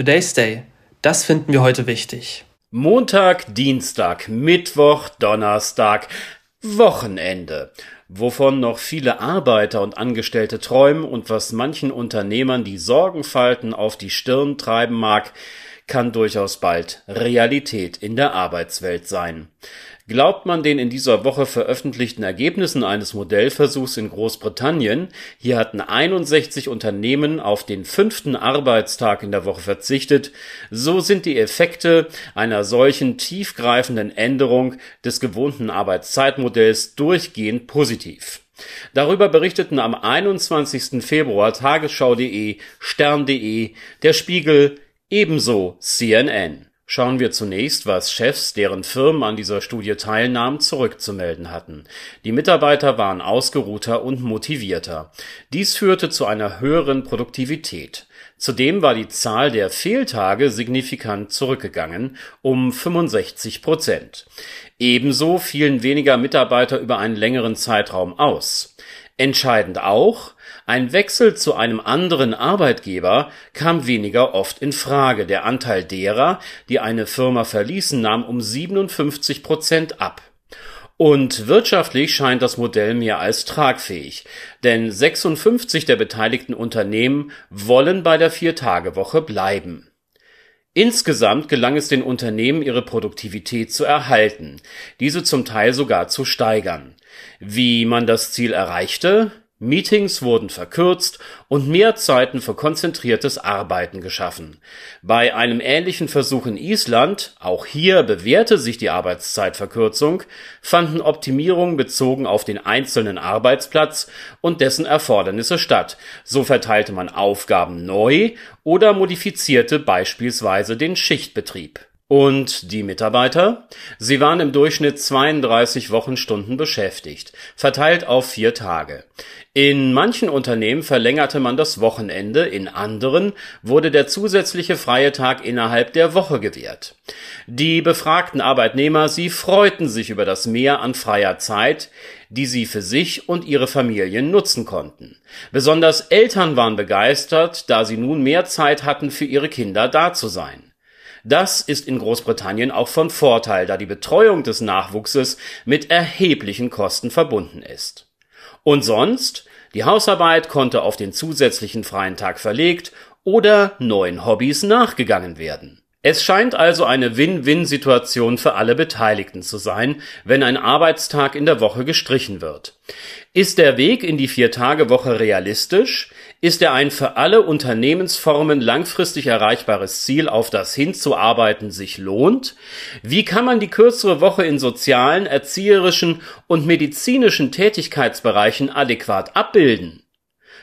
Today's Day. Das finden wir heute wichtig. Montag, Dienstag, Mittwoch, Donnerstag, Wochenende. Wovon noch viele Arbeiter und Angestellte träumen und was manchen Unternehmern die Sorgenfalten auf die Stirn treiben mag, kann durchaus bald Realität in der Arbeitswelt sein. Glaubt man den in dieser Woche veröffentlichten Ergebnissen eines Modellversuchs in Großbritannien, hier hatten 61 Unternehmen auf den fünften Arbeitstag in der Woche verzichtet, so sind die Effekte einer solchen tiefgreifenden Änderung des gewohnten Arbeitszeitmodells durchgehend positiv. Darüber berichteten am 21. Februar Tagesschau.de, Stern.de, der Spiegel, ebenso CNN. Schauen wir zunächst, was Chefs, deren Firmen an dieser Studie teilnahmen, zurückzumelden hatten. Die Mitarbeiter waren ausgeruhter und motivierter. Dies führte zu einer höheren Produktivität. Zudem war die Zahl der Fehltage signifikant zurückgegangen, um 65 Prozent. Ebenso fielen weniger Mitarbeiter über einen längeren Zeitraum aus. Entscheidend auch, ein Wechsel zu einem anderen Arbeitgeber kam weniger oft in Frage, der Anteil derer, die eine Firma verließen, nahm um 57 Prozent ab. Und wirtschaftlich scheint das Modell mehr als tragfähig, denn 56 der beteiligten Unternehmen wollen bei der Viertagewoche bleiben. Insgesamt gelang es den Unternehmen, ihre Produktivität zu erhalten, diese zum Teil sogar zu steigern. Wie man das Ziel erreichte? Meetings wurden verkürzt und mehr Zeiten für konzentriertes Arbeiten geschaffen. Bei einem ähnlichen Versuch in Island, auch hier bewährte sich die Arbeitszeitverkürzung, fanden Optimierungen bezogen auf den einzelnen Arbeitsplatz und dessen Erfordernisse statt. So verteilte man Aufgaben neu oder modifizierte beispielsweise den Schichtbetrieb. Und die Mitarbeiter? Sie waren im Durchschnitt 32 Wochenstunden beschäftigt, verteilt auf vier Tage. In manchen Unternehmen verlängerte man das Wochenende, in anderen wurde der zusätzliche freie Tag innerhalb der Woche gewährt. Die befragten Arbeitnehmer, sie freuten sich über das Mehr an freier Zeit, die sie für sich und ihre Familien nutzen konnten. Besonders Eltern waren begeistert, da sie nun mehr Zeit hatten, für ihre Kinder da zu sein. Das ist in Großbritannien auch von Vorteil, da die Betreuung des Nachwuchses mit erheblichen Kosten verbunden ist. Und sonst? Die Hausarbeit konnte auf den zusätzlichen freien Tag verlegt oder neuen Hobbys nachgegangen werden. Es scheint also eine Win-Win-Situation für alle Beteiligten zu sein, wenn ein Arbeitstag in der Woche gestrichen wird. Ist der Weg in die Vier-Tage-Woche realistisch? Ist er ein für alle Unternehmensformen langfristig erreichbares Ziel, auf das hinzuarbeiten sich lohnt? Wie kann man die kürzere Woche in sozialen, erzieherischen und medizinischen Tätigkeitsbereichen adäquat abbilden?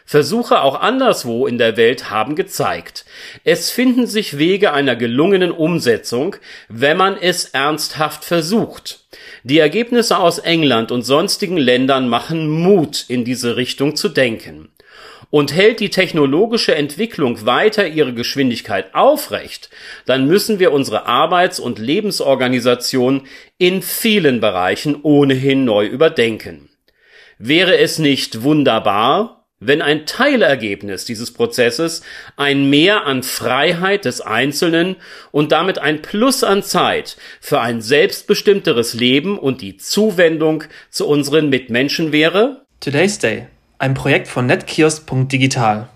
Versuche auch anderswo in der Welt haben gezeigt, es finden sich Wege einer gelungenen Umsetzung, wenn man es ernsthaft versucht. Die Ergebnisse aus England und sonstigen Ländern machen Mut, in diese Richtung zu denken. Und hält die technologische Entwicklung weiter ihre Geschwindigkeit aufrecht, dann müssen wir unsere Arbeits- und Lebensorganisation in vielen Bereichen ohnehin neu überdenken. Wäre es nicht wunderbar, wenn ein Teilergebnis dieses Prozesses ein Mehr an Freiheit des Einzelnen und damit ein Plus an Zeit für ein selbstbestimmteres Leben und die Zuwendung zu unseren Mitmenschen wäre? Today's Day, ein Projekt von netkiosk.digital.